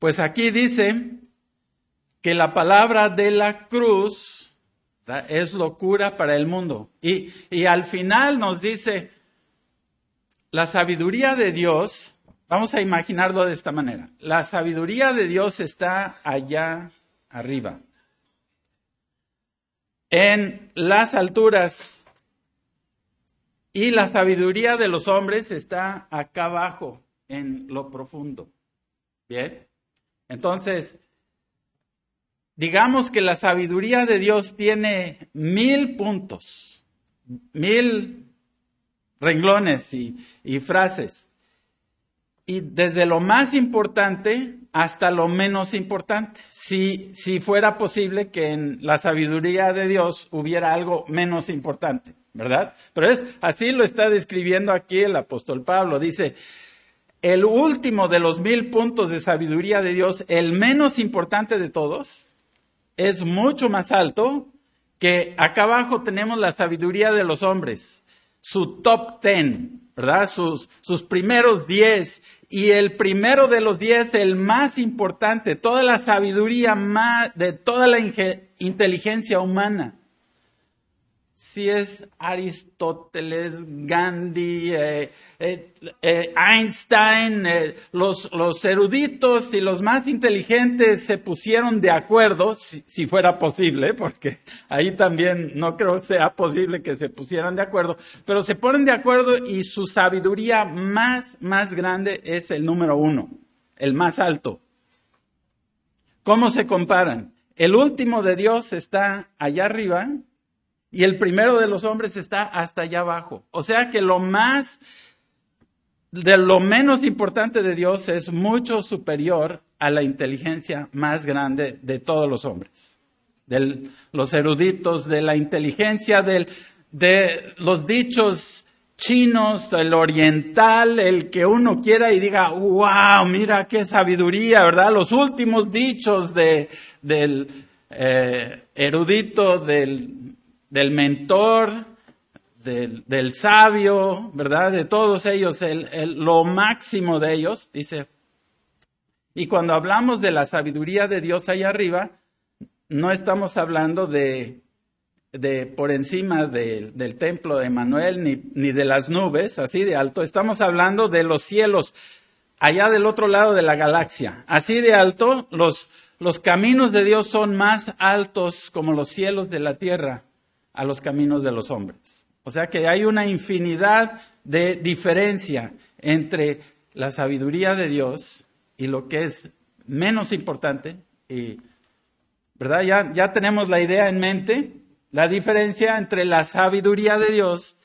Pues aquí dice que la palabra de la cruz es locura para el mundo. Y, al final nos dice, la sabiduría de Dios, vamos a imaginarlo de esta manera, la sabiduría de Dios está allá arriba. En las alturas y la sabiduría de los hombres está acá abajo, en lo profundo. Bien. Entonces, digamos que la sabiduría de Dios tiene mil puntos, mil renglones y, frases. Y desde lo más importante hasta lo menos importante. Si, si fuera posible que en la sabiduría de Dios hubiera algo menos importante, ¿verdad? Pero es, así lo está describiendo aquí el apóstol Pablo. Dice, el último de los mil puntos de sabiduría de Dios, el menos importante de todos, es mucho más alto que acá abajo tenemos la sabiduría de los hombres, su top ten, ¿verdad? Sus, sus primeros diez. Y el primero de los diez, el más importante, toda la sabiduría más, de toda la inteligencia humana si es Aristóteles, Gandhi, eh, eh, eh, Einstein, los, los, eruditos y los más inteligentes se pusieron de acuerdo, si, si, fuera posible, porque ahí también no creo sea posible que se pusieran de acuerdo, pero se ponen de acuerdo y su sabiduría más, más grande es el número uno, el más alto. ¿Cómo se comparan? El último de Dios está allá arriba y el primero de los hombres está hasta allá abajo. O sea que lo más, de lo menos importante de Dios es mucho superior a la inteligencia más grande de todos los hombres. De los eruditos, de la inteligencia, de los dichos chinos, el oriental, el que uno quiera y diga, wow, mira qué sabiduría, ¿verdad? Los últimos dichos de, del eh, erudito, del del mentor, del, sabio, ¿verdad? De todos ellos, lo máximo de ellos, dice. Y cuando hablamos de la sabiduría de Dios ahí arriba, no estamos hablando de, de por encima del templo de Manuel ni, ni de las nubes, así de alto. Estamos hablando de los cielos allá del otro lado de la galaxia. Así de alto, los, los caminos de Dios son más altos como los cielos de la tierra a los caminos de los hombres. O sea que hay una infinidad de diferencia entre la sabiduría de Dios y lo que es menos importante. Y, ¿Verdad? Ya, ya tenemos la idea en mente, la diferencia entre la sabiduría de Dios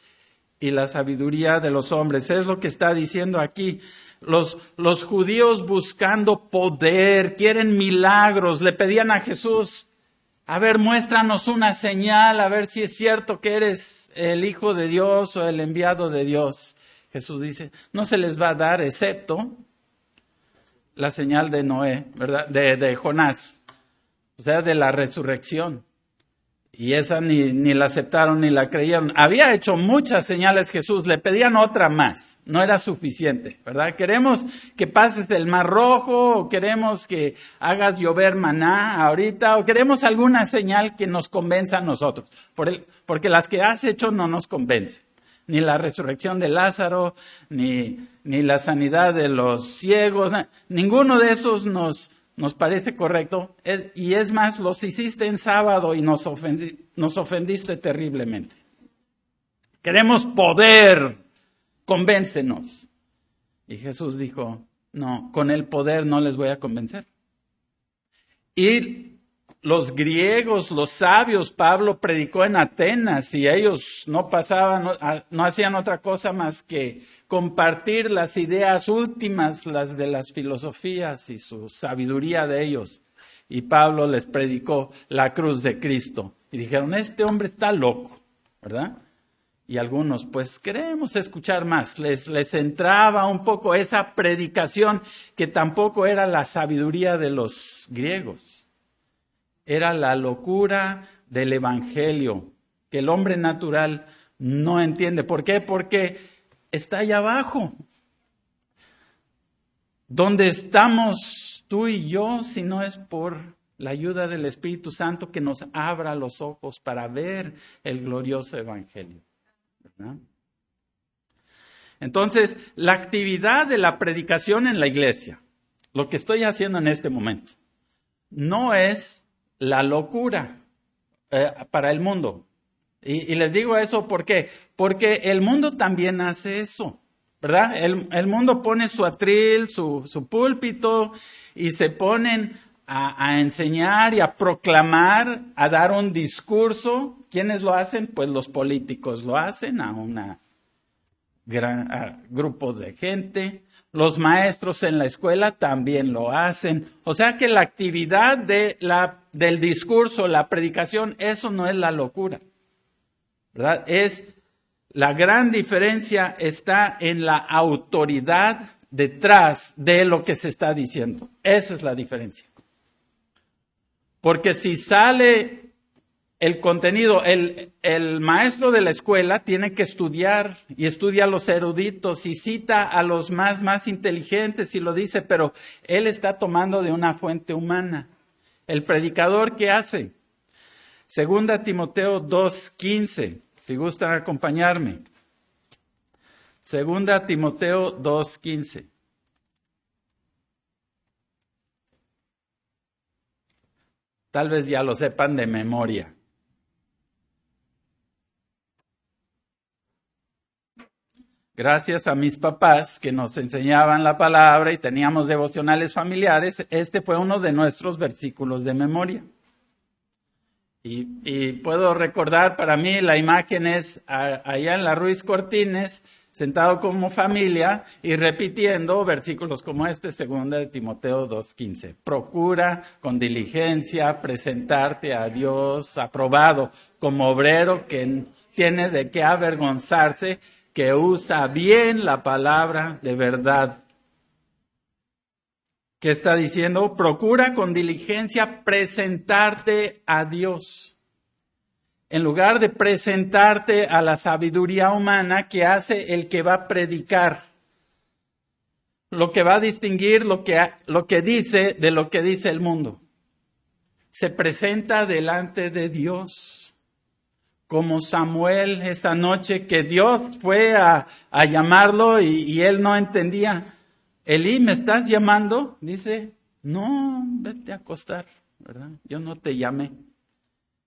y la sabiduría de los hombres. Es lo que está diciendo aquí. Los, los judíos buscando poder, quieren milagros, le pedían a Jesús, a ver, muéstranos una señal, a ver si es cierto que eres el Hijo de Dios o el enviado de Dios. Jesús dice, no se les va a dar excepto la señal de Noé, ¿verdad? De, de Jonás, o sea, de la resurrección. Y esa ni, ni, la aceptaron ni la creyeron. Había hecho muchas señales Jesús, le pedían otra más, no era suficiente, ¿verdad? Queremos que pases del mar rojo, o queremos que hagas llover maná ahorita, o queremos alguna señal que nos convenza a nosotros, por porque las que has hecho no nos convencen. Ni la resurrección de Lázaro, ni, ni la sanidad de los ciegos, ninguno de esos nos, nos parece correcto, y es más, los hiciste en sábado y nos, nos ofendiste terriblemente. Queremos poder, convéncenos. Y Jesús dijo, no, con el poder no les voy a convencer. Y los griegos, los sabios, Pablo predicó en Atenas y ellos no pasaban, no, hacían otra cosa más que compartir las ideas últimas, las de las filosofías y su sabiduría de ellos. Y Pablo les predicó la cruz de Cristo. Y dijeron, este hombre está loco, ¿verdad? Y algunos, pues queremos escuchar más. Les, les entraba un poco esa predicación que tampoco era la sabiduría de los griegos era la locura del Evangelio, que el hombre natural no entiende. ¿Por qué? Porque está allá abajo, donde estamos tú y yo si no es por la ayuda del Espíritu Santo que nos abra los ojos para ver el glorioso Evangelio? Entonces, la actividad de la predicación en la iglesia, lo que estoy haciendo en este momento, no es la locura eh, para el mundo. Y, les digo eso ¿por qué? Porque el mundo también hace eso, ¿verdad? El, mundo pone su atril, su, su púlpito y se ponen a, a, enseñar y a proclamar, a dar un discurso. ¿Quiénes lo hacen? Pues los políticos lo hacen a una gran, de gente. Los maestros en la escuela también lo hacen. O sea que la actividad de la, del discurso, la predicación, eso no es la locura. ¿Verdad? Es la gran diferencia está en la autoridad detrás de lo que se está diciendo. Esa es la diferencia. Porque si sale el contenido, el, maestro de la escuela tiene que estudiar y estudia a los eruditos y cita a los más, más inteligentes y lo dice, pero él está tomando de una fuente humana. El predicador, ¿qué hace? Segunda Timoteo 2.15, si gustan acompañarme. Segunda Timoteo 2.15. Tal vez ya lo sepan de memoria. Gracias a mis papás que nos enseñaban la palabra y teníamos devocionales familiares, este fue uno de nuestros versículos de memoria. Y, puedo recordar, para mí la imagen es allá en la Ruiz Cortines, sentado como familia y repitiendo versículos como este, segunda de Timoteo 2.15. Procura con diligencia presentarte a Dios aprobado como obrero que tiene de qué avergonzarse que usa bien la palabra de verdad. ¿Qué está diciendo? Procura con diligencia presentarte a Dios. En lugar de presentarte a la sabiduría humana que hace el que va a predicar. Lo que va a distinguir lo que, lo que dice de lo que dice el mundo. Se presenta delante de Dios como Samuel esta noche, que Dios fue a, llamarlo y, él no entendía. Elí, ¿me estás llamando? Dice, no, vete a acostar, ¿verdad? Yo no te llamé.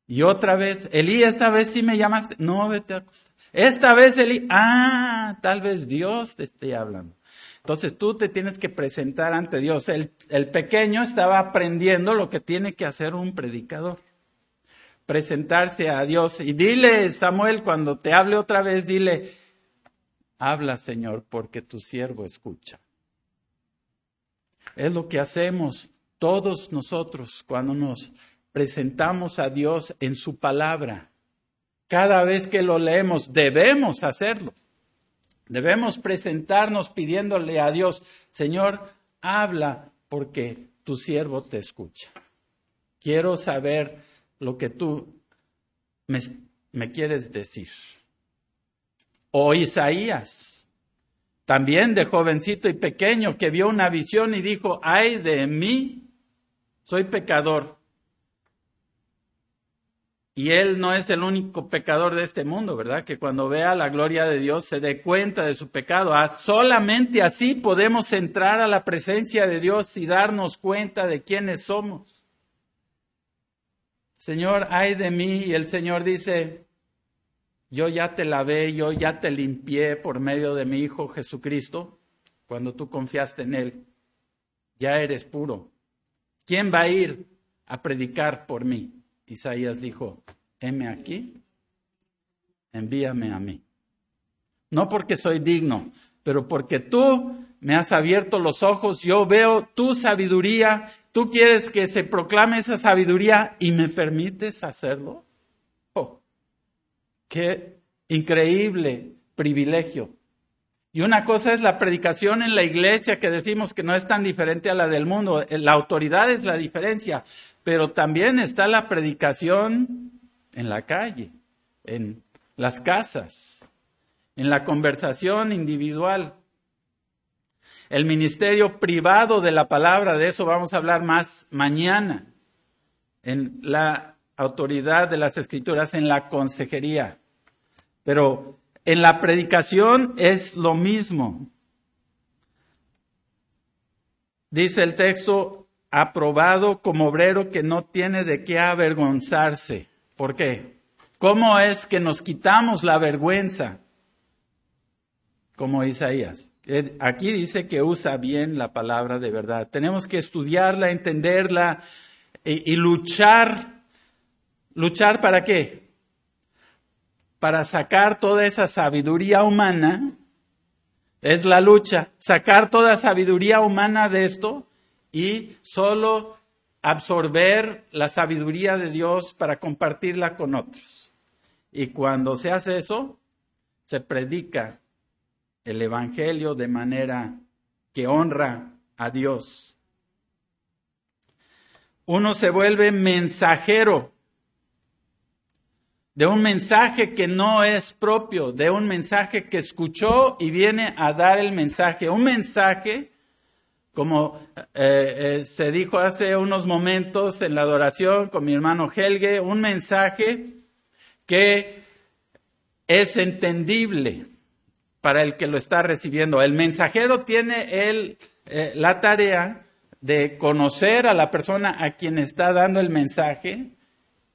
Y otra vez, Elí, esta vez sí me llamaste. No, vete a acostar. Esta vez Elí, ah, tal vez Dios te esté hablando. Entonces tú te tienes que presentar ante Dios. El, el pequeño estaba aprendiendo lo que tiene que hacer un predicador presentarse a Dios. Y dile, Samuel, cuando te hable otra vez, dile, habla Señor, porque tu siervo escucha. Es lo que hacemos todos nosotros cuando nos presentamos a Dios en su palabra. Cada vez que lo leemos, debemos hacerlo. Debemos presentarnos pidiéndole a Dios, Señor, habla porque tu siervo te escucha. Quiero saber lo que tú me, quieres decir. O Isaías, también de jovencito y pequeño, que vio una visión y dijo, ay de mí, soy pecador. Y él no es el único pecador de este mundo, ¿verdad? Que cuando vea la gloria de Dios se dé cuenta de su pecado. Ah, solamente así podemos entrar a la presencia de Dios y darnos cuenta de quiénes somos. Señor, ay de mí. Y el Señor dice, yo ya te lavé, yo ya te limpié por medio de mi Hijo Jesucristo, cuando tú confiaste en Él. Ya eres puro. ¿Quién va a ir a predicar por mí? Isaías dijo, heme aquí, envíame a mí. No porque soy digno, pero porque tú me has abierto los ojos, yo veo tu sabiduría Tú quieres que se proclame esa sabiduría y me permites hacerlo. Oh, qué increíble privilegio. Y una cosa es la predicación en la iglesia que decimos que no es tan diferente a la del mundo. La autoridad es la diferencia, pero también está la predicación en la calle, en las casas, en la conversación individual. el ministerio privado de la palabra, de eso vamos a hablar más mañana, en la autoridad de las escrituras, en la consejería. Pero en la predicación es lo mismo. Dice el texto, aprobado como obrero que no tiene de qué avergonzarse. ¿Por qué? ¿Cómo es que nos quitamos la vergüenza? Como Isaías. Aquí dice que usa bien la palabra de verdad. Tenemos que estudiarla, entenderla y, y luchar. ¿Luchar para qué? Para sacar toda esa sabiduría humana. Es la lucha. Sacar toda sabiduría humana de esto y solo absorber la sabiduría de Dios para compartirla con otros. Y cuando se hace eso, se predica el Evangelio de manera que honra a Dios. Uno se vuelve mensajero de un mensaje que no es propio, de un mensaje que escuchó y viene a dar el mensaje. Un mensaje, como eh, eh, se dijo hace unos momentos en la adoración con mi hermano Helge, un mensaje que es entendible para el que lo está recibiendo. El mensajero tiene el, eh, la tarea de conocer a la persona a quien está dando el mensaje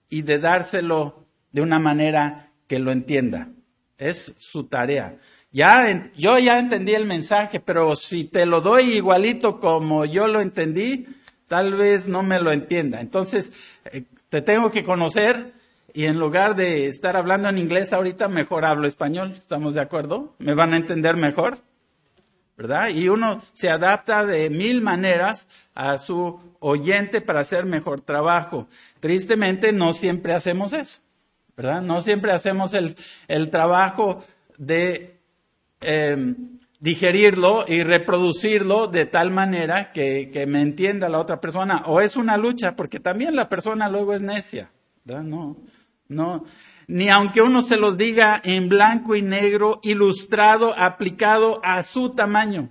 y de dárselo de una manera que lo entienda. Es su tarea. Ya, yo ya entendí el mensaje, pero si te lo doy igualito como yo lo entendí, tal vez no me lo entienda. Entonces, eh, te tengo que conocer y en lugar de estar hablando en inglés ahorita, mejor hablo español. ¿Estamos de acuerdo? ¿Me van a entender mejor? ¿Verdad? Y uno se adapta de mil maneras a su oyente para hacer mejor trabajo. Tristemente, no siempre hacemos eso. ¿Verdad? No siempre hacemos el, el trabajo de eh, digerirlo y reproducirlo de tal manera que, que me entienda la otra persona. O es una lucha, porque también la persona luego es necia. ¿verdad? No, no, ni aunque uno se los diga en blanco y negro, ilustrado, aplicado a su tamaño,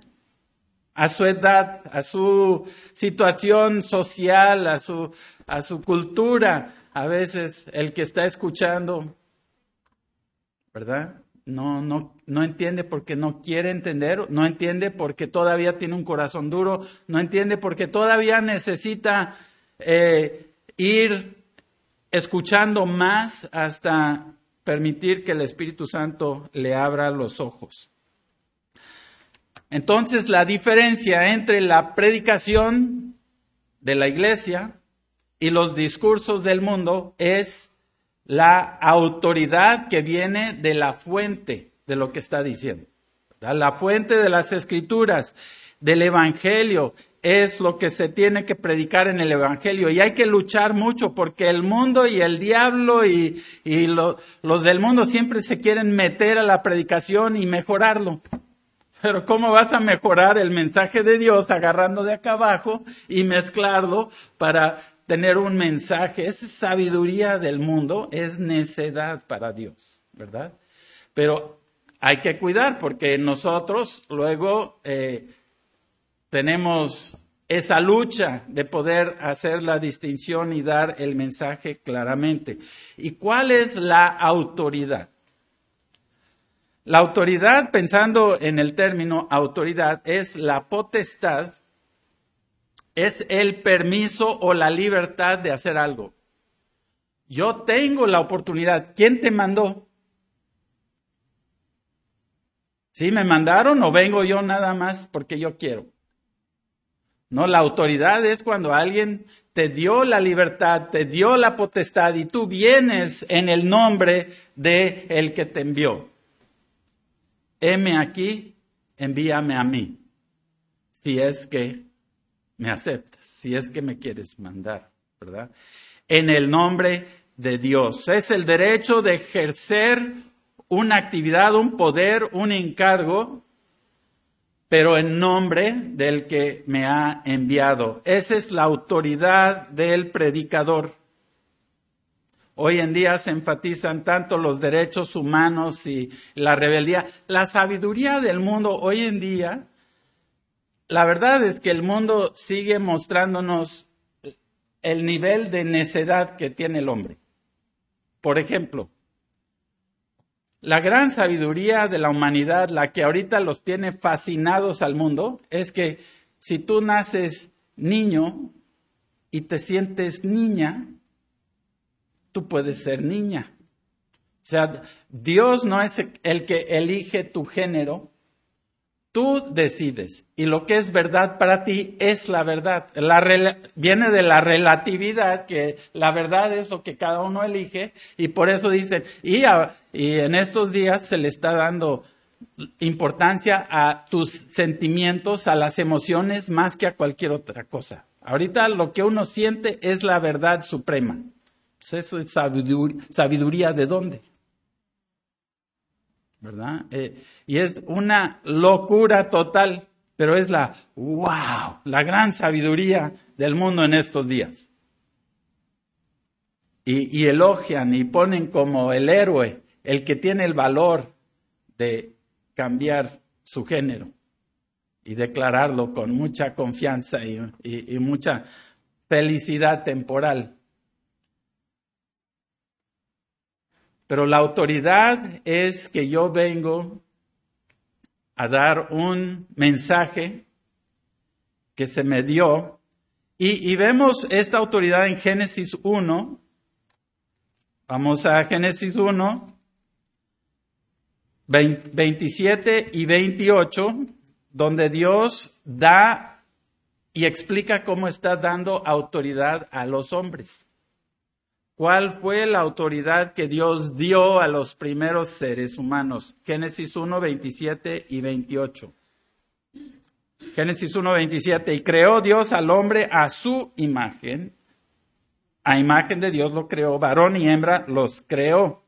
a su edad, a su situación social, a su, a su cultura. A veces el que está escuchando, ¿verdad? No, no, no entiende porque no quiere entender, no entiende porque todavía tiene un corazón duro, no entiende porque todavía necesita eh, ir escuchando más hasta permitir que el Espíritu Santo le abra los ojos. Entonces, la diferencia entre la predicación de la iglesia y los discursos del mundo es la autoridad que viene de la fuente de lo que está diciendo. La fuente de las escrituras, del Evangelio, es lo que se tiene que predicar en el Evangelio. Y hay que luchar mucho porque el mundo y el diablo y, los del mundo siempre se quieren meter a la predicación y mejorarlo. Pero ¿cómo vas a mejorar el mensaje de Dios agarrando de acá abajo y mezclarlo para tener un mensaje? Esa sabiduría del mundo es necedad para Dios, ¿verdad? Pero hay que cuidar porque nosotros luego eh, tenemos esa lucha de poder hacer la distinción y dar el mensaje claramente. ¿Y cuál es la autoridad? La autoridad, pensando en el término autoridad, es la potestad, es el permiso o la libertad de hacer algo. Yo tengo la oportunidad. ¿Quién te mandó? ¿Sí me mandaron o vengo yo nada más porque yo quiero? No, la autoridad es cuando alguien te dio la libertad, te dio la potestad y tú vienes en el nombre de el que te envió. Heme aquí, envíame a mí. Si es que me aceptas, si es que me quieres mandar, ¿verdad? En el nombre de Dios. Es el derecho de ejercer una actividad, un poder, un encargo pero en nombre del que me ha enviado. Esa es la autoridad del predicador. Hoy en día se enfatizan tanto los derechos humanos y la rebeldía. La sabiduría del mundo hoy en día la verdad es que el mundo sigue mostrándonos el nivel de necedad que tiene el hombre. Por ejemplo, la gran sabiduría de la humanidad, la que ahorita los tiene fascinados al mundo, es que si tú naces niño y te sientes niña, tú puedes ser niña. O sea, Dios no es el que elige tu género, tú decides. Y lo que es verdad para ti es la verdad. viene de la relatividad, que la verdad es lo que cada uno elige, y por eso dicen, y, y en estos días se le está dando importancia a tus sentimientos, a las emociones, más que a cualquier otra cosa. Ahorita lo que uno siente es la verdad suprema. Pues eso es sabiduría de dónde? ¿Verdad? Eh, y es una locura total, pero es la, wow, la gran sabiduría del mundo en estos días. Y, elogian y ponen como el héroe, el que tiene el valor de cambiar su género y declararlo con mucha confianza y mucha felicidad temporal. Pero la autoridad es que yo vengo a dar un mensaje que se me dio y, vemos esta autoridad en Génesis 1. Vamos a Génesis 1, 27 y 28, donde Dios da y explica cómo está dando autoridad a los hombres. ¿Cuál fue la autoridad que Dios dio a los primeros seres humanos? Génesis 1, 27 y 28. Génesis 1, 27. Y creó Dios al hombre a su imagen. A imagen de Dios lo creó, varón y hembra los creó.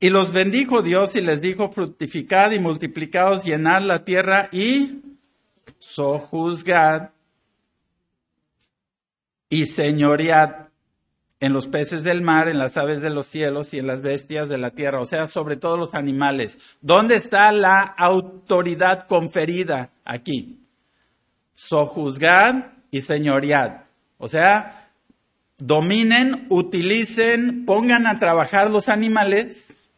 Y los bendijo Dios y les dijo, fructificad y multiplicaos, llenad la tierra y sojuzgad y señoread en los peces del mar, en las aves de los cielos y en las bestias de la tierra, o sea, sobre todos los animales. ¿Dónde está la autoridad conferida aquí? Sojuzgad y señoread. O sea, dominen, utilicen, pongan a trabajar los animales,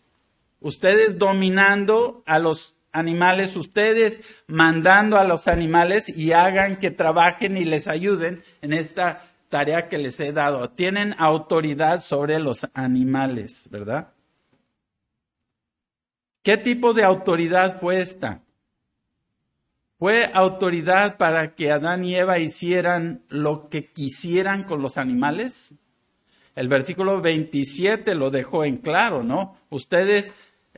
ustedes dominando a los animales, ustedes mandando a los animales y hagan que trabajen y les ayuden en esta tarea que les he dado. Tienen autoridad sobre los animales, ¿verdad? ¿Qué tipo de autoridad fue esta? Fue autoridad para que Adán y Eva hicieran lo que quisieran con los animales. El versículo 27 lo dejó en claro, ¿no? Ustedes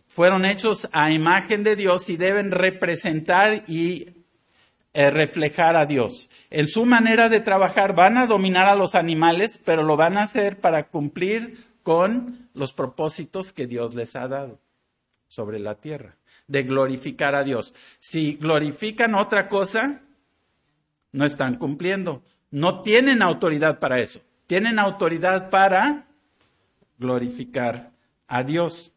fueron hechos a imagen de Dios y deben representar y eh, reflejar a Dios. En su manera de trabajar van a dominar a los animales, pero lo van a hacer para cumplir con los propósitos que Dios les ha dado sobre la tierra, de glorificar a Dios. Si glorifican otra cosa, no están cumpliendo. No tienen autoridad para eso. Tienen autoridad para glorificar a Dios.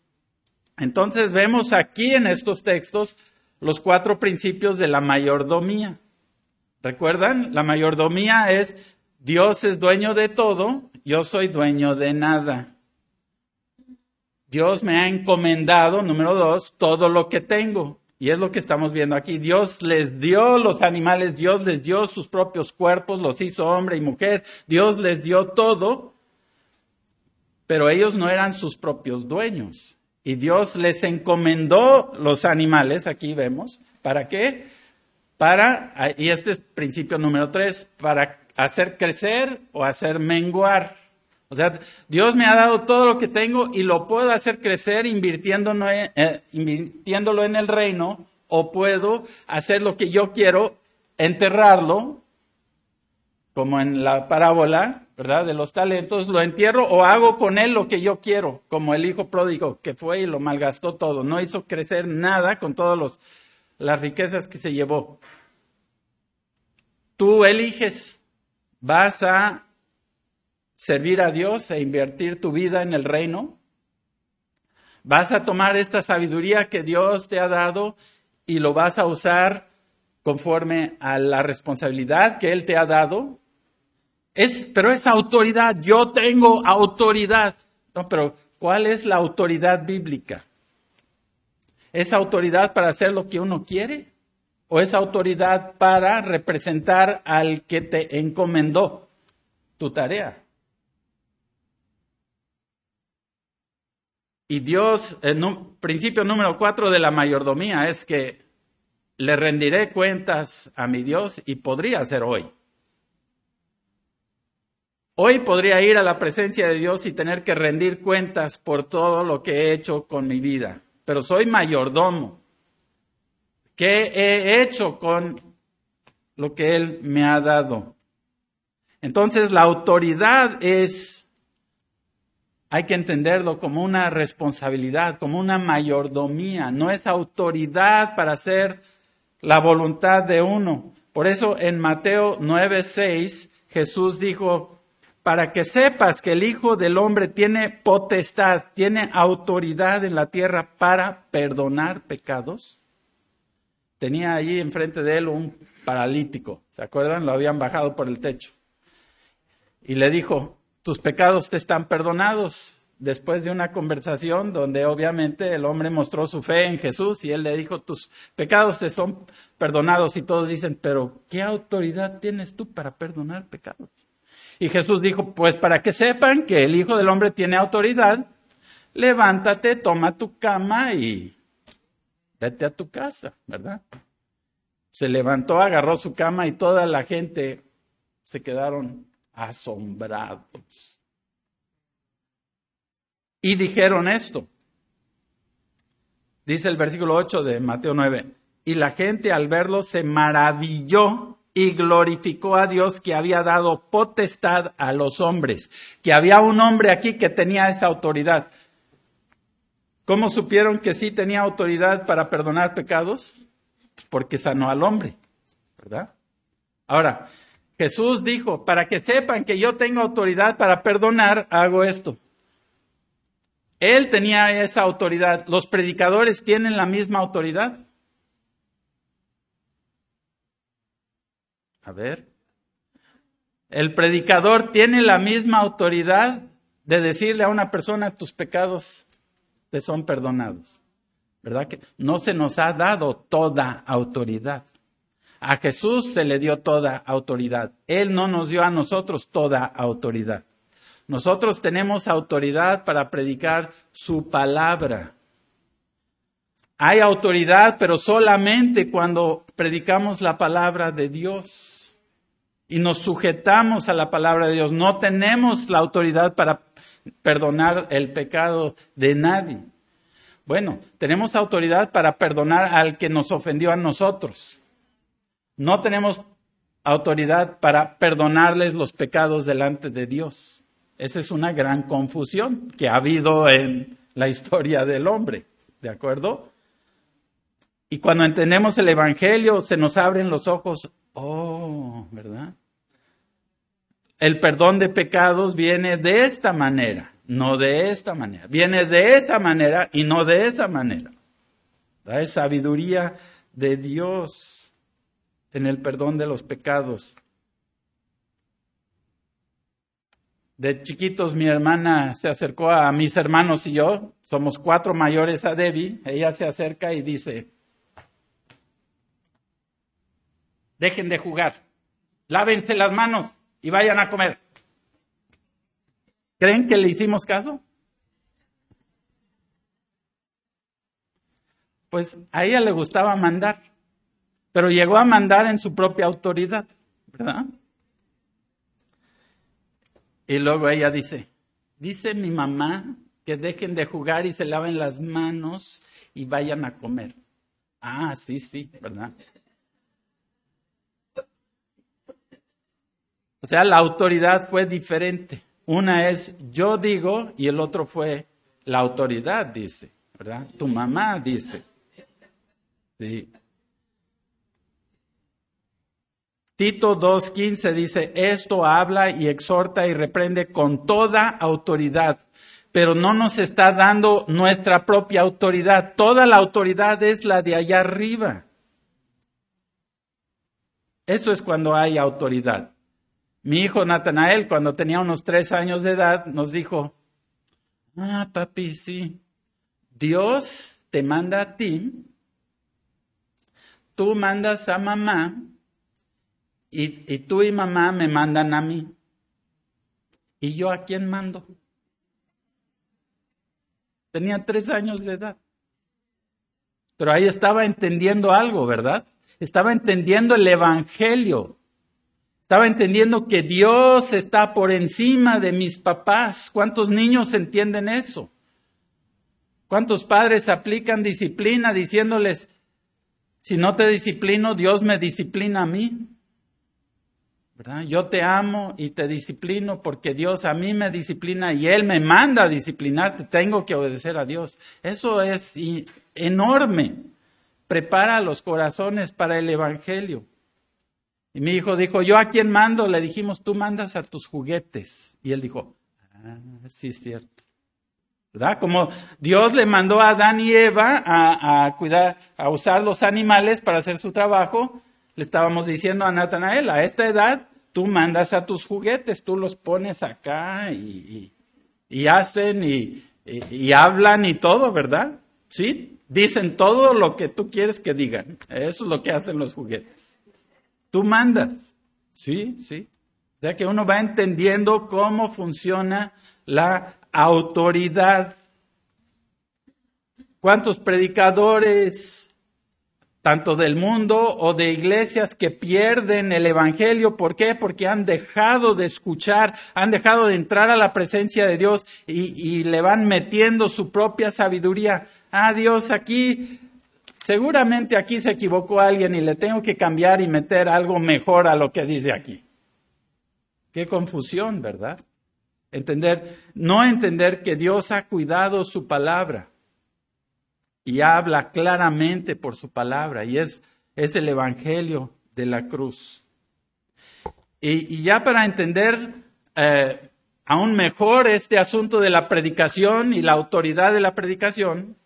Entonces vemos aquí en estos textos los cuatro principios de la mayordomía. ¿Recuerdan? La mayordomía es Dios es dueño de todo, yo soy dueño de nada. Dios me ha encomendado, número dos, todo lo que tengo. Y es lo que estamos viendo aquí. Dios les dio los animales, Dios les dio sus propios cuerpos, los hizo hombre y mujer, Dios les dio todo, pero ellos no eran sus propios dueños. Y Dios les encomendó los animales, aquí vemos, ¿para qué? Para, y este es principio número tres, para hacer crecer o hacer menguar. O sea, Dios me ha dado todo lo que tengo y lo puedo hacer crecer invirtiéndolo en, eh, en el reino o puedo hacer lo que yo quiero, enterrarlo, como en la parábola, ¿verdad? De los talentos, lo entierro o hago con él lo que yo quiero, como el hijo pródigo que fue y lo malgastó todo, no hizo crecer nada con todas las riquezas que se llevó. Tú eliges, vas a servir a Dios e invertir tu vida en el reino. Vas a tomar esta sabiduría que Dios te ha dado y lo vas a usar conforme a la responsabilidad que Él te ha dado. Es, pero es autoridad, yo tengo autoridad. No, pero ¿cuál es la autoridad bíblica? ¿Es autoridad para hacer lo que uno quiere? ¿O es autoridad para representar al que te encomendó tu tarea? Y Dios, el principio número cuatro de la mayordomía es que le rendiré cuentas a mi Dios y podría ser hoy. Hoy podría ir a la presencia de Dios y tener que rendir cuentas por todo lo que he hecho con mi vida, pero soy mayordomo. ¿Qué he hecho con lo que Él me ha dado? Entonces la autoridad es, hay que entenderlo como una responsabilidad, como una mayordomía, no es autoridad para hacer la voluntad de uno. Por eso en Mateo 9:6 Jesús dijo, para que sepas que el Hijo del Hombre tiene potestad, tiene autoridad en la tierra para perdonar pecados. Tenía allí enfrente de él un paralítico, ¿se acuerdan? Lo habían bajado por el techo. Y le dijo, tus pecados te están perdonados después de una conversación donde obviamente el hombre mostró su fe en Jesús y él le dijo, tus pecados te son perdonados y todos dicen, pero ¿qué autoridad tienes tú para perdonar pecados? Y Jesús dijo, pues para que sepan que el Hijo del Hombre tiene autoridad, levántate, toma tu cama y vete a tu casa, ¿verdad? Se levantó, agarró su cama y toda la gente se quedaron asombrados y dijeron esto. Dice el versículo 8 de Mateo 9. Y la gente al verlo se maravilló y glorificó a Dios que había dado potestad a los hombres, que había un hombre aquí que tenía esa autoridad. ¿Cómo supieron que sí tenía autoridad para perdonar pecados? Porque sanó al hombre, ¿verdad? Ahora, Jesús dijo, para que sepan que yo tengo autoridad para perdonar, hago esto. Él tenía esa autoridad. ¿Los predicadores tienen la misma autoridad? A ver. El predicador tiene la misma autoridad de decirle a una persona tus pecados te son perdonados. ¿Verdad que no se nos ha dado toda autoridad? A Jesús se le dio toda autoridad. Él no nos dio a nosotros toda autoridad. Nosotros tenemos autoridad para predicar su palabra. Hay autoridad, pero solamente cuando predicamos la palabra de Dios y nos sujetamos a la palabra de Dios. No tenemos la autoridad para perdonar el pecado de nadie. Bueno, tenemos autoridad para perdonar al que nos ofendió a nosotros. No tenemos autoridad para perdonarles los pecados delante de Dios. Esa es una gran confusión que ha habido en la historia del hombre, ¿de acuerdo? Y cuando entendemos el Evangelio, se nos abren los ojos. Oh, ¿verdad? El perdón de pecados viene de esta manera, no de esta manera. Viene de esa manera y no de esa manera. Es sabiduría de Dios en el perdón de los pecados. De chiquitos mi hermana se acercó a mis hermanos y yo, somos cuatro mayores a Debbie, ella se acerca y dice, dejen de jugar, lávense las manos y vayan a comer. ¿Creen que le hicimos caso? Pues a ella le gustaba mandar, pero llegó a mandar en su propia autoridad, ¿verdad? Y luego ella dice, dice mi mamá que dejen de jugar y se laven las manos y vayan a comer. Ah, sí, sí, ¿verdad? O sea, la autoridad fue diferente. Una es yo digo y el otro fue la autoridad dice, ¿verdad? Tu mamá dice. Tito 2.15 dice, esto habla y exhorta y reprende con toda autoridad, pero no nos está dando nuestra propia autoridad. Toda la autoridad es la de allá arriba. Eso es cuando hay autoridad. Mi hijo Natanael, cuando tenía unos tres años de edad, nos dijo, ah, papi, sí, Dios te manda a ti, tú mandas a mamá y, y tú y mamá me mandan a mí. ¿Y yo a quién mando? Tenía tres años de edad. Pero ahí estaba entendiendo algo, ¿verdad? Estaba entendiendo el Evangelio. Estaba entendiendo que Dios está por encima de mis papás. ¿Cuántos niños entienden eso? ¿Cuántos padres aplican disciplina diciéndoles, si no te disciplino, Dios me disciplina a mí? Yo te amo y te disciplino porque Dios a mí me disciplina y Él me manda a disciplinarte. Tengo que obedecer a Dios. Eso es enorme. Prepara los corazones para el Evangelio. Y mi hijo dijo, ¿yo a quién mando? Le dijimos, tú mandas a tus juguetes. Y él dijo, ah, sí es cierto. ¿Verdad? Como Dios le mandó a Adán y Eva a, cuidar, a usar los animales para hacer su trabajo, le estábamos diciendo a Natanael, a esta edad tú mandas a tus juguetes, tú los pones acá y, hacen y, y, hablan y todo, ¿verdad? ¿Sí? Dicen todo lo que tú quieres que digan. Eso es lo que hacen los juguetes. Tú mandas. Sí, sí. O sea que uno va entendiendo cómo funciona la autoridad. ¿Cuántos predicadores tanto del mundo o de iglesias que pierden el Evangelio. ¿Por qué? Porque han dejado de escuchar, han dejado de entrar a la presencia de Dios y, le van metiendo su propia sabiduría. Ah, Dios, aquí, seguramente aquí se equivocó alguien y le tengo que cambiar y meter algo mejor a lo que dice aquí. Qué confusión, ¿verdad? Entender, no entender que Dios ha cuidado su palabra y habla claramente por su palabra y es, es el Evangelio de la cruz. Y, ya para entender eh, aún mejor este asunto de la predicación y la autoridad de la predicación,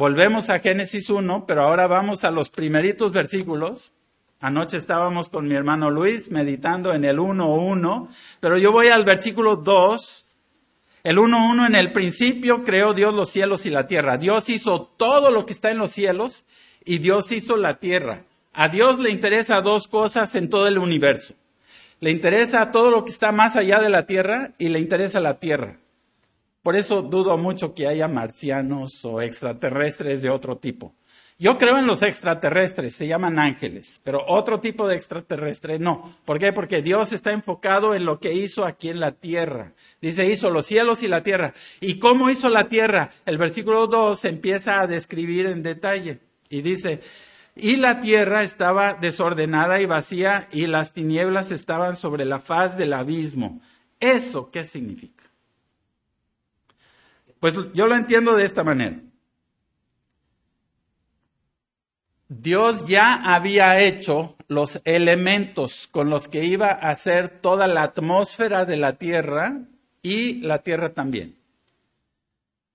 volvemos a Génesis 1, pero ahora vamos a los primeritos versículos. Anoche estábamos con mi hermano Luis meditando en el 1.1, pero yo voy al versículo 2 el 1.1 en el principio creó Dios los cielos y la tierra. Dios hizo todo lo que está en los cielos y Dios hizo la tierra. A Dios le interesa dos cosas en todo el universo. Le interesa todo lo que está más allá de la tierra y le interesa la tierra. Por eso dudo mucho que haya marcianos o extraterrestres de otro tipo. Yo creo en los extraterrestres, se llaman ángeles, pero otro tipo de extraterrestre no. ¿Por qué? Porque Dios está enfocado en lo que hizo aquí en la tierra. Dice, hizo los cielos y la tierra. ¿Y cómo hizo la tierra? El versículo 2 empieza a describir en detalle y dice, y la tierra estaba desordenada y vacía y las tinieblas estaban sobre la faz del abismo. ¿Eso qué significa? Pues yo lo entiendo de esta manera. Dios ya había hecho los elementos con los que iba a hacer toda la atmósfera de la Tierra y la Tierra también.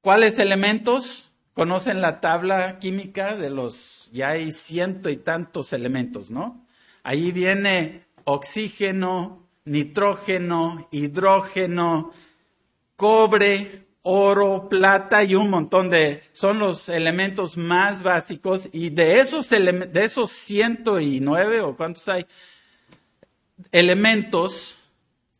¿Cuáles elementos? Conocen la tabla química de los, ya hay ciento y tantos elementos, ¿no? Ahí viene oxígeno, nitrógeno, hidrógeno, cobre, oro, plata y un montón de, son los elementos más básicos y de esos, de esos 109 o cuántos hay elementos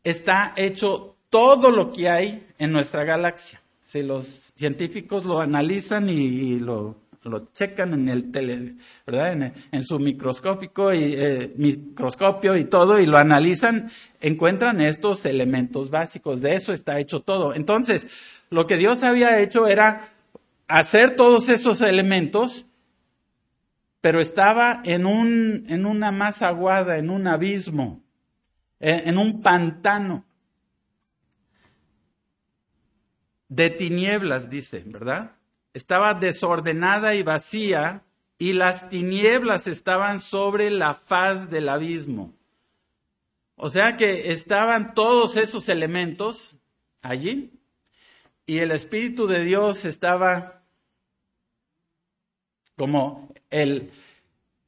está hecho todo lo que hay en nuestra galaxia. Si los científicos lo analizan y, lo, lo, checan en el tele, ¿verdad? En, su microscópico y eh, microscopio y todo y lo analizan, encuentran estos elementos básicos. De eso está hecho todo. Entonces, lo que Dios había hecho era hacer todos esos elementos, pero estaba en, un, en una masa aguada, en un abismo, en, un pantano de tinieblas, dice, ¿verdad? Estaba desordenada y vacía y las tinieblas estaban sobre la faz del abismo. O sea que estaban todos esos elementos allí y el Espíritu de Dios estaba como el,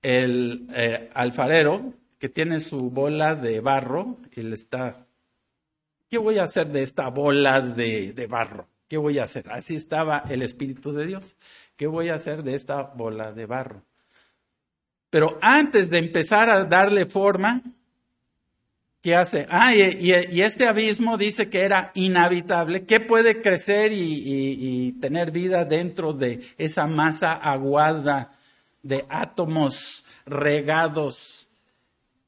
eh, alfarero que tiene su bola de barro y le está, ¿qué voy a hacer de esta bola de barro? ¿Qué voy a hacer? Así estaba el Espíritu de Dios. ¿Qué voy a hacer de esta bola de barro? Pero antes de empezar a darle forma, ¿qué hace? Ah, y, este abismo dice que era inhabitable. ¿Qué puede crecer y, tener vida dentro de esa masa aguada de átomos regados?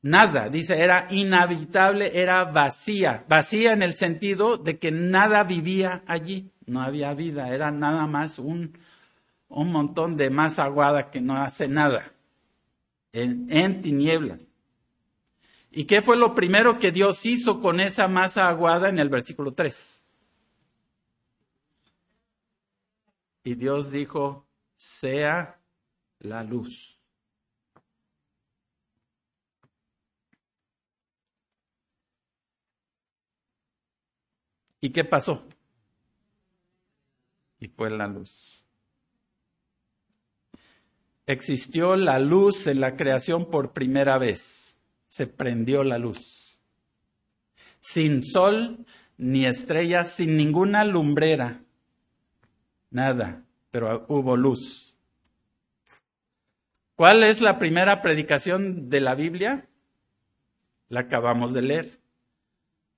Nada, dice, era inhabitable, era vacía. Vacía en el sentido de que nada vivía allí. No había vida, era nada más un, un montón de masa aguada que no hace nada en, tinieblas. ¿Y qué fue lo primero que Dios hizo con esa masa aguada en el versículo 3? Y Dios dijo, sea la luz. ¿Y qué pasó? Y fue la luz existió la luz en la creación por primera vez. Se prendió la luz. Sin sol ni estrellas, sin ninguna lumbrera. Nada, pero hubo luz. ¿Cuál es la primera predicación de la Biblia? La acabamos de leer.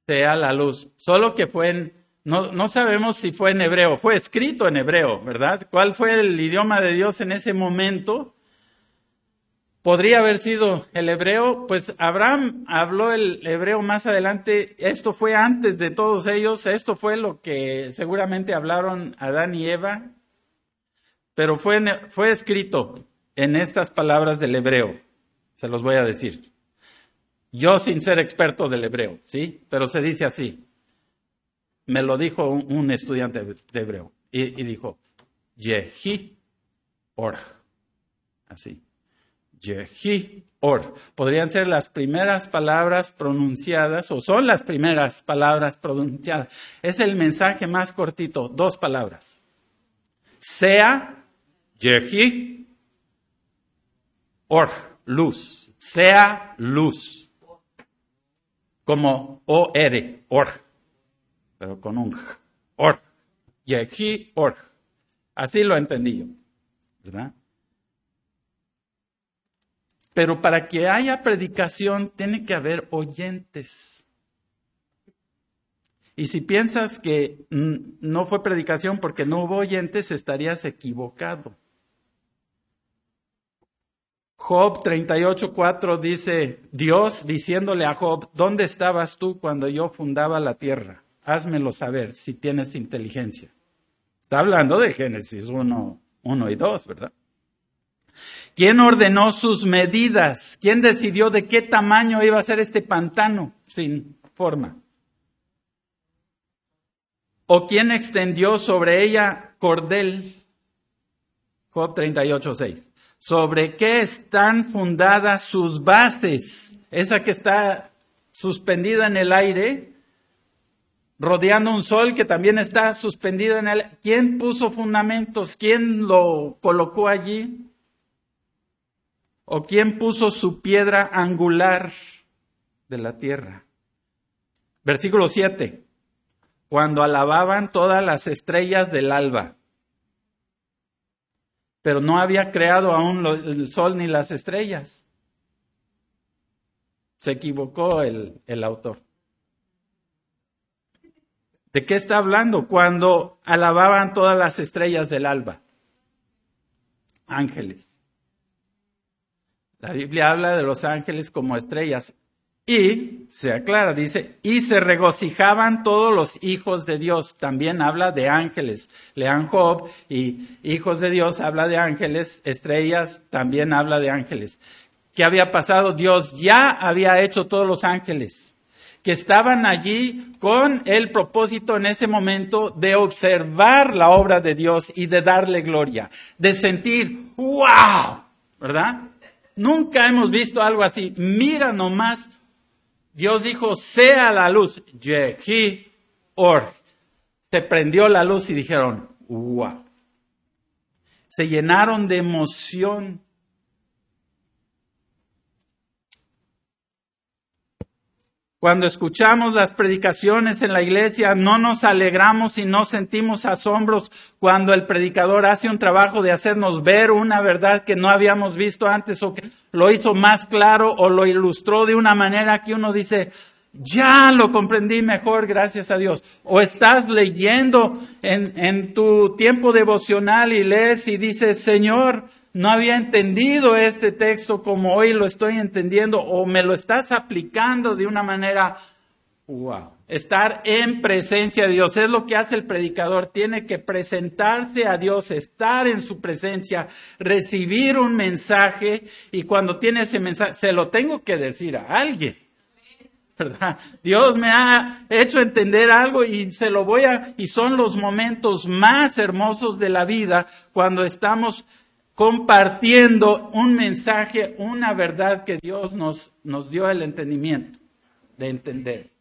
Sea la luz. Solo que fue en no, no, sabemos si fue en hebreo, fue escrito en hebreo, ¿verdad? ¿Cuál fue el idioma de Dios en ese momento? Podría haber sido el hebreo, pues Abraham habló el hebreo más adelante, esto fue antes de todos ellos, esto fue lo que seguramente hablaron Adán y Eva, pero fue, fue escrito en estas palabras del hebreo, se los voy a decir. Yo sin ser experto del hebreo, ¿sí? Pero se dice así me lo dijo un, estudiante de hebreo y, dijo, Yehi Or. Así. Yehi Or. Podrían ser las primeras palabras pronunciadas o son las primeras palabras pronunciadas. Es el mensaje más cortito, dos palabras. Sea Yehi Or. Luz. Sea luz. Como O-R. Or pero con un or. Yehi or. Así lo entendí yo, ¿verdad? Pero para que haya predicación tiene que haber oyentes. Y si piensas que no fue predicación porque no hubo oyentes, estarías equivocado. Job 38.4 dice, Dios diciéndole a Job, ¿dónde estabas tú cuando yo fundaba la tierra? házmelo saber si tienes inteligencia. Está hablando de Génesis 1, 1 y 2, ¿verdad? ¿Quién ordenó sus medidas? ¿Quién decidió de qué tamaño iba a ser este pantano sin forma? ¿O quién extendió sobre ella cordel? Job 38, 6. ¿Sobre qué están fundadas sus bases? Esa que está suspendida en el aire, rodeando un sol que también está suspendido en él. ¿Quién puso fundamentos? ¿Quién lo colocó allí? ¿O quién puso su piedra angular de la tierra? Versículo 7. Cuando alababan todas las estrellas del alba. Pero no había creado aún el sol ni las estrellas. Se equivocó el, el autor. ¿De qué está hablando? Cuando alababan todas las estrellas del alba. Ángeles. La Biblia habla de los ángeles como estrellas. Y se aclara, dice, y se regocijaban todos los hijos de Dios. También habla de ángeles. Lean Job y hijos de Dios habla de ángeles, estrellas también habla de ángeles. ¿Qué había pasado? Dios ya había hecho todos los ángeles que estaban allí con el propósito en ese momento de observar la obra de Dios y de darle gloria, de sentir, wow, ¿verdad? Nunca hemos visto algo así. Mira nomás, Dios dijo, sea la luz. Yehi or. Se prendió la luz y dijeron, wow. Se llenaron de emoción Cuando escuchamos las predicaciones en la iglesia, no nos alegramos y no sentimos asombros cuando el predicador hace un trabajo de hacernos ver una verdad que no habíamos visto antes o que lo hizo más claro o lo ilustró de una manera que uno dice, ya lo comprendí mejor, gracias a Dios. O estás leyendo en, en tu tiempo devocional y lees y dices, Señor, no había entendido este texto como hoy lo estoy entendiendo o me lo estás aplicando de una manera, wow. Estar en presencia de Dios es lo que hace el predicador. Tiene que presentarse a Dios, estar en su presencia, recibir un mensaje y cuando tiene ese mensaje, se lo tengo que decir a alguien. ¿verdad? Dios me ha hecho entender algo y se lo voy a, y son los momentos más hermosos de la vida cuando estamos compartiendo un mensaje, una verdad que Dios nos, nos dio el entendimiento de entender.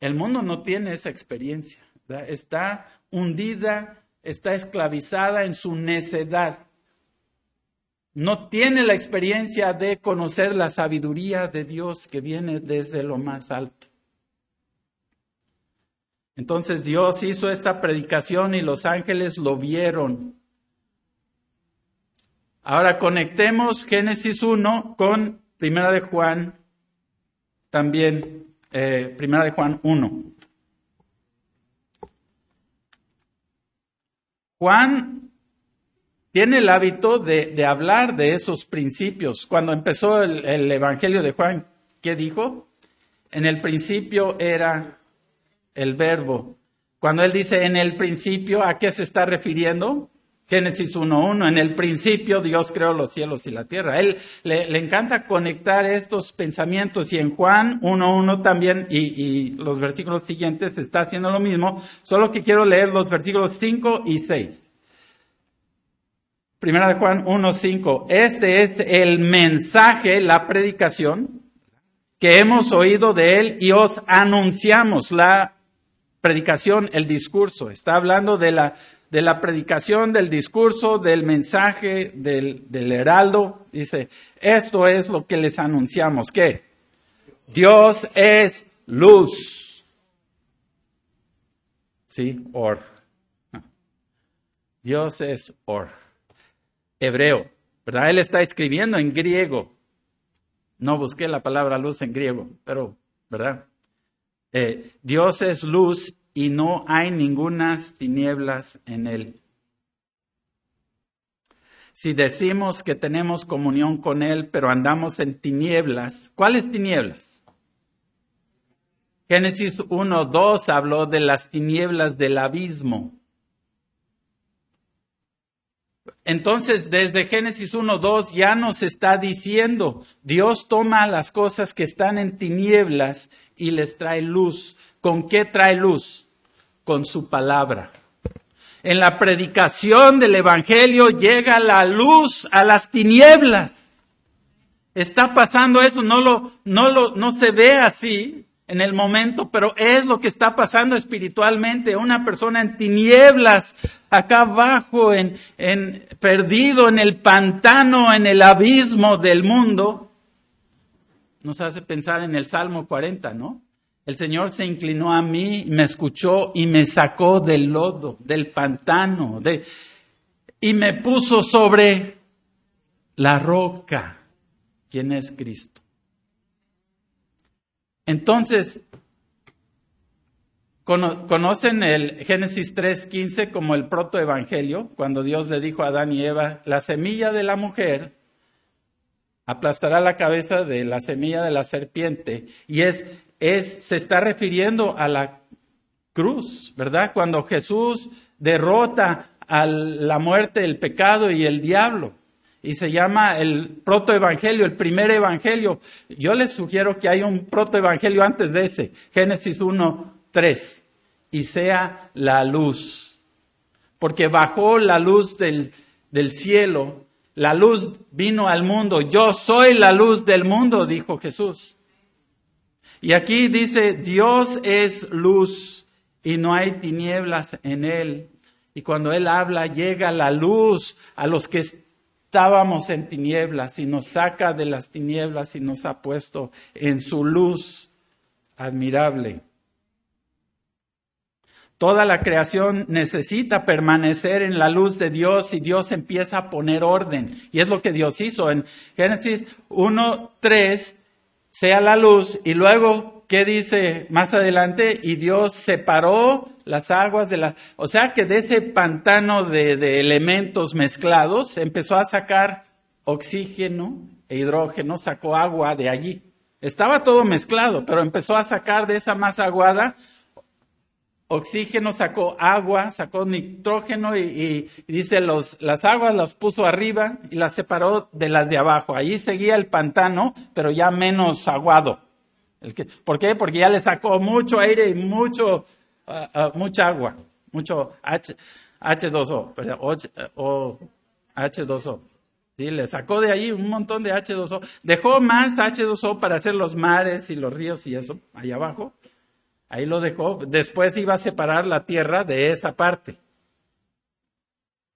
El mundo no tiene esa experiencia, está hundida, está esclavizada en su necedad. No tiene la experiencia de conocer la sabiduría de Dios que viene desde lo más alto. Entonces Dios hizo esta predicación y los ángeles lo vieron. Ahora conectemos Génesis 1 con Primera de Juan, también eh, Primera de Juan 1. Juan tiene el hábito de, hablar de esos principios. Cuando empezó el, el Evangelio de Juan, ¿qué dijo? En el principio era el verbo. Cuando él dice en el principio, ¿a qué se está refiriendo? Génesis 1.1, en el principio Dios creó los cielos y la tierra. Él le, encanta conectar estos pensamientos y en Juan 1.1 también y, y, los versículos siguientes está haciendo lo mismo, solo que quiero leer los versículos 5 y 6. Primera de Juan 1.5, este es el mensaje, la predicación que hemos oído de él y os anunciamos la predicación, el discurso. Está hablando de la de la predicación, del discurso, del mensaje, del, heraldo. Dice, esto es lo que les anunciamos, que Dios es luz. Sí, or. Dios es or. Hebreo, ¿verdad? Él está escribiendo en griego. No busqué la palabra luz en griego, pero, ¿verdad? Eh, Dios es luz y no hay ningunas tinieblas en él. Si decimos que tenemos comunión con Él, pero andamos en tinieblas, ¿cuáles tinieblas? Génesis 1.2 habló de las tinieblas del abismo. Entonces, desde Génesis 1.2 ya nos está diciendo, Dios toma las cosas que están en tinieblas y les trae luz. ¿Con qué trae luz? Con su palabra. En la predicación del Evangelio llega la luz a las tinieblas. Está pasando eso, no lo, no lo, no se ve así en el momento, pero es lo que está pasando espiritualmente. Una persona en tinieblas, acá abajo, en, en, perdido en el pantano, en el abismo del mundo, nos hace pensar en el Salmo 40, ¿no? El Señor se inclinó a mí, me escuchó y me sacó del lodo, del pantano, y me puso sobre la roca. ¿Quién es Cristo? Entonces, ¿conocen el Génesis 3.15 como el protoevangelio? Cuando Dios le dijo a Adán y Eva, la semilla de la mujer aplastará la cabeza de la semilla de la serpiente. Y es es, se está refiriendo a la cruz, ¿verdad? Cuando Jesús derrota a la muerte, el pecado y el diablo. Y se llama el protoevangelio, el primer evangelio. Yo les sugiero que haya un protoevangelio antes de ese, Génesis 1, 3. Y sea la luz. Porque bajó la luz del, del cielo, la luz vino al mundo. Yo soy la luz del mundo, dijo Jesús. Y aquí dice, Dios es luz y no hay tinieblas en él. Y cuando él habla, llega la luz a los que estábamos en tinieblas y nos saca de las tinieblas y nos ha puesto en su luz admirable. Toda la creación necesita permanecer en la luz de Dios y Dios empieza a poner orden. Y es lo que Dios hizo en Génesis 1, 3, sea la luz. Y luego, ¿qué dice más adelante? Y Dios separó las aguas de la... O sea que de ese pantano de, de elementos mezclados empezó a sacar oxígeno e hidrógeno, sacó agua de allí. Estaba todo mezclado, pero empezó a sacar de esa masa aguada oxígeno, sacó agua, sacó nitrógeno y, dice los, las aguas las puso arriba y las separó de las de abajo. Allí seguía el pantano, pero ya menos aguado. El que, ¿Por qué? Porque ya le sacó mucho aire y mucho, ah, ah, mucha agua, mucho H, H2O, o H2O. Sí, le sacó de ahí un montón de H2O. Dejó más H2O para hacer los mares y los ríos y eso, ahí abajo. Ahí lo dejó. Después iba a separar la tierra de esa parte.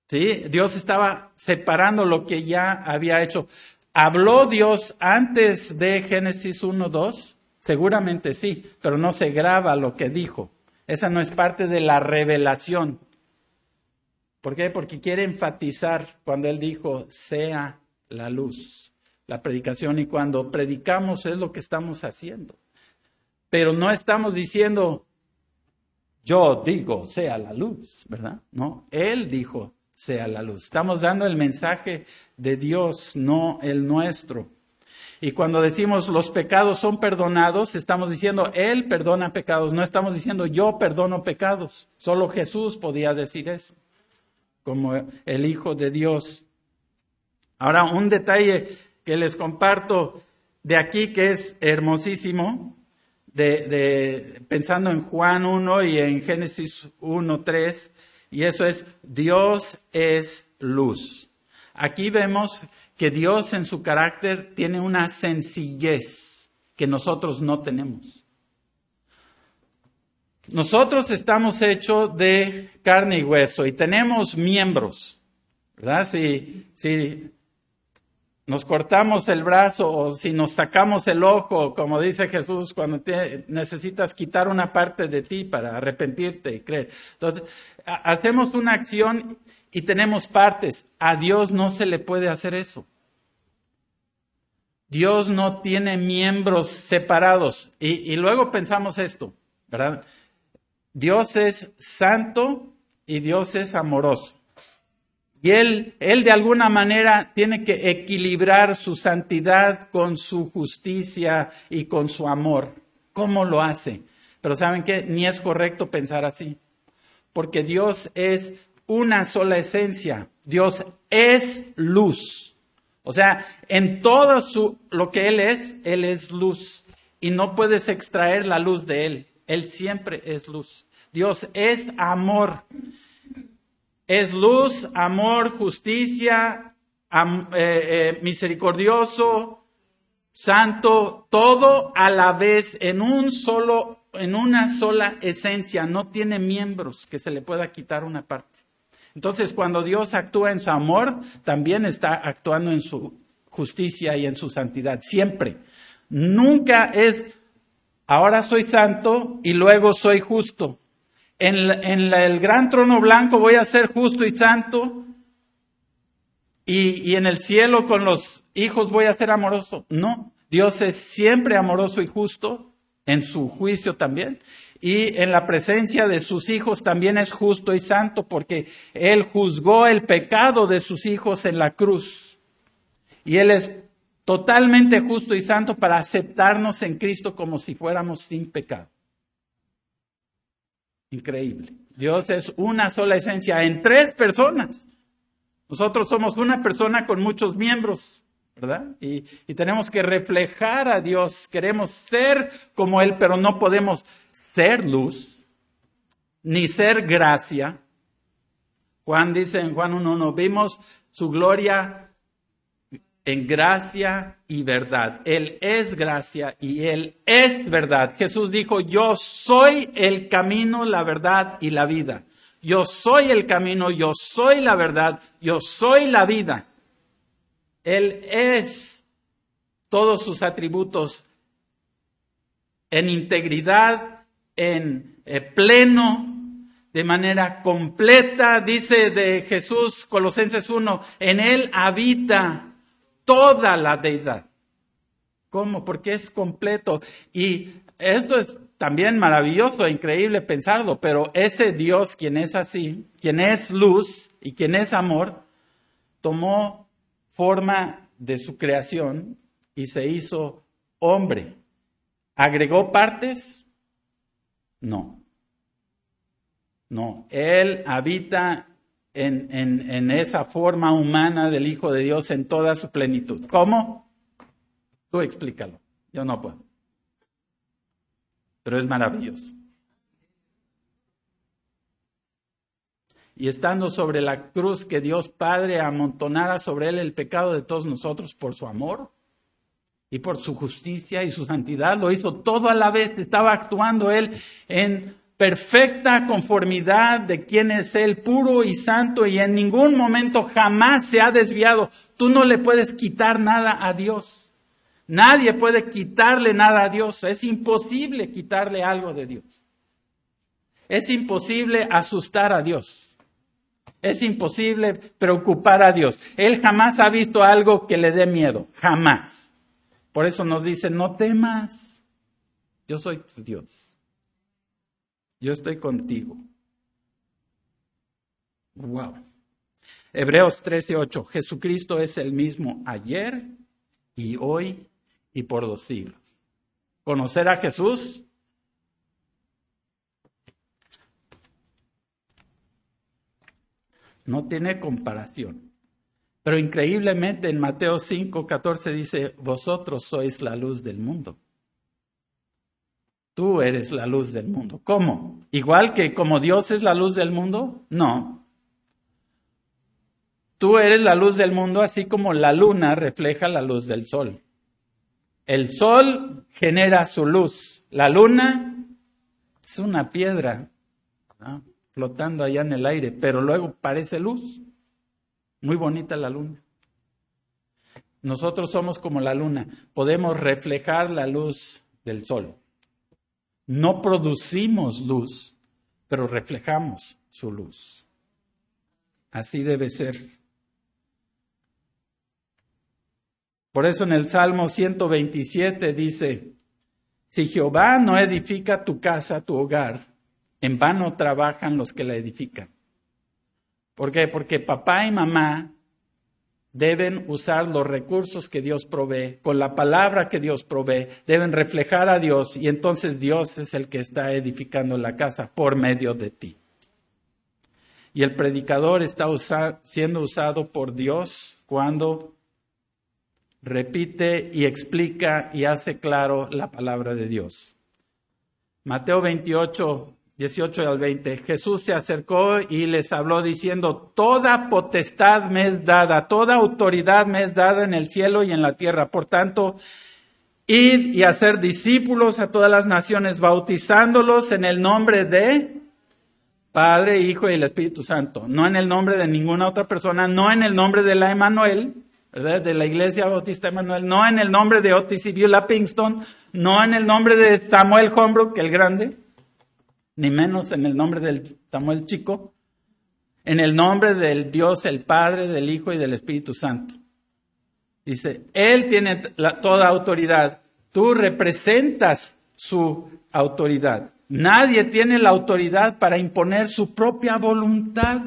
¿Sí? Dios estaba separando lo que ya había hecho. ¿Habló Dios antes de Génesis 1, 2? Seguramente sí, pero no se graba lo que dijo. Esa no es parte de la revelación. ¿Por qué? Porque quiere enfatizar cuando él dijo, sea la luz, la predicación. Y cuando predicamos es lo que estamos haciendo. Pero no estamos diciendo, yo digo, sea la luz, ¿verdad? No, Él dijo, sea la luz. Estamos dando el mensaje de Dios, no el nuestro. Y cuando decimos los pecados son perdonados, estamos diciendo Él perdona pecados, no estamos diciendo yo perdono pecados. Solo Jesús podía decir eso, como el Hijo de Dios. Ahora, un detalle que les comparto de aquí que es hermosísimo, de, pensando en Juan 1 y en Génesis 1, 3, y eso es Dios es luz. Aquí vemos que Dios en su carácter tiene una sencillez que nosotros no tenemos. Nosotros estamos hechos de carne y hueso y tenemos miembros, ¿verdad? Si, si nos cortamos el brazo o si nos sacamos el ojo, como dice Jesús, cuando necesitas quitar una parte de ti para arrepentirte y creer. Entonces, hacemos una acción y tenemos partes. A Dios no se le puede hacer eso. Dios no tiene miembros separados. Y, y luego pensamos esto, ¿verdad? Dios es santo y Dios es amoroso. Y él, él de alguna manera tiene que equilibrar su santidad con su justicia y con su amor. ¿Cómo lo hace? Pero ¿saben qué? Ni es correcto pensar así. Porque Dios es una sola esencia. Dios es luz. O sea, en todo su, lo que Él es, Él es luz. Y no puedes extraer la luz de Él. Él siempre es luz. Dios es amor es luz, amor, justicia, eh, eh, misericordioso, santo, todo a la vez en un solo, en una sola esencia. No tiene miembros que se le pueda quitar una parte. Entonces, cuando Dios actúa en su amor, también está actuando en su justicia y en su santidad. Siempre. Nunca es, ahora soy santo y luego soy justo en, el gran trono blanco voy a ser justo y santo, y, en el cielo con los hijos voy a ser amoroso. No, Dios es siempre amoroso y justo, en su juicio también, y en la presencia de sus hijos también es justo y santo, porque Él juzgó el pecado de sus hijos en la cruz. Y Él es totalmente justo y santo para aceptarnos en Cristo como si fuéramos sin pecado. Increíble. Dios es una sola esencia en tres personas. Nosotros somos una persona con muchos miembros, ¿verdad? Y, tenemos que reflejar a Dios. Queremos ser como Él, pero no podemos ser luz, ni ser gracia. Juan dice en Juan 1.1, vimos su gloria en gracia y verdad. Él es gracia y Él es verdad. Jesús dijo, yo soy el camino, la verdad y la vida. Yo soy el camino, yo soy la verdad, yo soy la vida. Él es todos sus atributos en integridad, en eh, pleno, de manera completa, dice de Jesús, Colosenses 1, en Él habita toda la deidad. ¿Cómo? Porque es completo. Y esto es también maravilloso e increíble pensarlo, pero ese Dios, quien es así, quien es luz y quien es amor, tomó forma de su creación y se hizo hombre. ¿Agregó partes? No. No. Él habita en, en, esa forma humana del Hijo de Dios en toda su plenitud. ¿Cómo? Tú explícalo. Yo no puedo pero es maravilloso. Y estando sobre la cruz que Dios Padre amontonara sobre él el pecado de todos nosotros por su amor y por su justicia y su santidad, lo hizo todo a la vez, estaba actuando él en perfecta conformidad de quién es Él, puro y santo, y en ningún momento jamás se ha desviado. Tú no le puedes quitar nada a Dios. Nadie puede quitarle nada a Dios. Es imposible quitarle algo de Dios. Es imposible asustar a Dios. Es imposible preocupar a Dios. Él jamás ha visto algo que le dé miedo. Jamás. Por eso nos dice, no temas. Yo soy Dios. Yo estoy contigo. Wow. Hebreos 13:8. Jesucristo es el mismo ayer y hoy y por los siglos. Conocer a Jesús no tiene comparación. Pero increíblemente en Mateo 5, 14 dice, vosotros sois la luz del mundo. Tú eres la luz del mundo. ¿Cómo? ¿Igual que como Dios es la luz del mundo? No. Tú eres la luz del mundo así como la luna refleja la luz del sol. El sol genera su luz. La luna es una piedra flotando allá en el aire, pero luego parece luz. Muy bonita la luna. Nosotros somos como la luna. Podemos reflejar la luz del sol. No producimos luz, pero reflejamos su luz. Así debe ser. Por eso en el Salmo 127 dice, si Jehová no edifica tu casa, tu hogar, en vano trabajan los que la edifican. ¿Por qué? Porque papá y mamá deben usar los recursos que Dios provee, con la palabra que Dios provee, deben reflejar a Dios y entonces Dios es el que está edificando la casa por medio de ti. Y el predicador está siendo usado por Dios cuando repite y explica y hace claro la palabra de Dios. Mateo 28, 18 al 20. Jesús se acercó y les habló diciendo, Toda potestad me es dada, toda autoridad me es dada en el cielo y en la tierra. Por tanto, id y hacer discípulos a todas las naciones, bautizándolos en el nombre de Padre, Hijo y el Espíritu Santo. No en el nombre de ninguna otra persona, no en el nombre de la Emanuel, de la Iglesia Bautista Emanuel, no en el nombre de Otis y Beulah Pinkston, no en el nombre de Samuel Holbrook, el grande, ni menos en el nombre del Samuel Chico, en el nombre del Dios, el Padre, del Hijo y del Espíritu Santo. Dice, Él tiene toda autoridad, tú representas su autoridad. Nadie tiene la autoridad para imponer su propia voluntad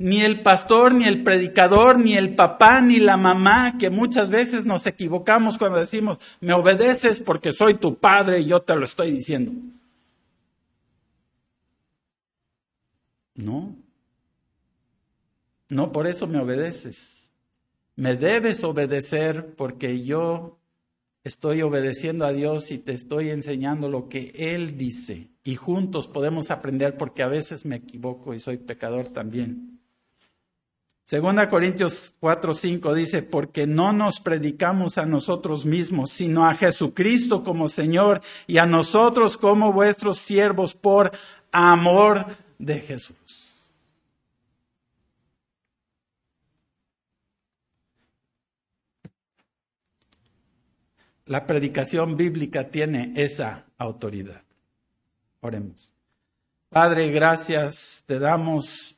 ni el pastor, ni el predicador, ni el papá, ni la mamá, que muchas veces nos equivocamos cuando decimos, me obedeces porque soy tu padre y yo te lo estoy diciendo. No, no por eso me obedeces. Me debes obedecer porque yo estoy obedeciendo a Dios y te estoy enseñando lo que Él dice. Y juntos podemos aprender porque a veces me equivoco y soy pecador también. Segunda Corintios 4, 5 dice, porque no nos predicamos a nosotros mismos, sino a Jesucristo como Señor y a nosotros como vuestros siervos por amor de Jesús. La predicación bíblica tiene esa autoridad. Oremos. Padre, gracias te damos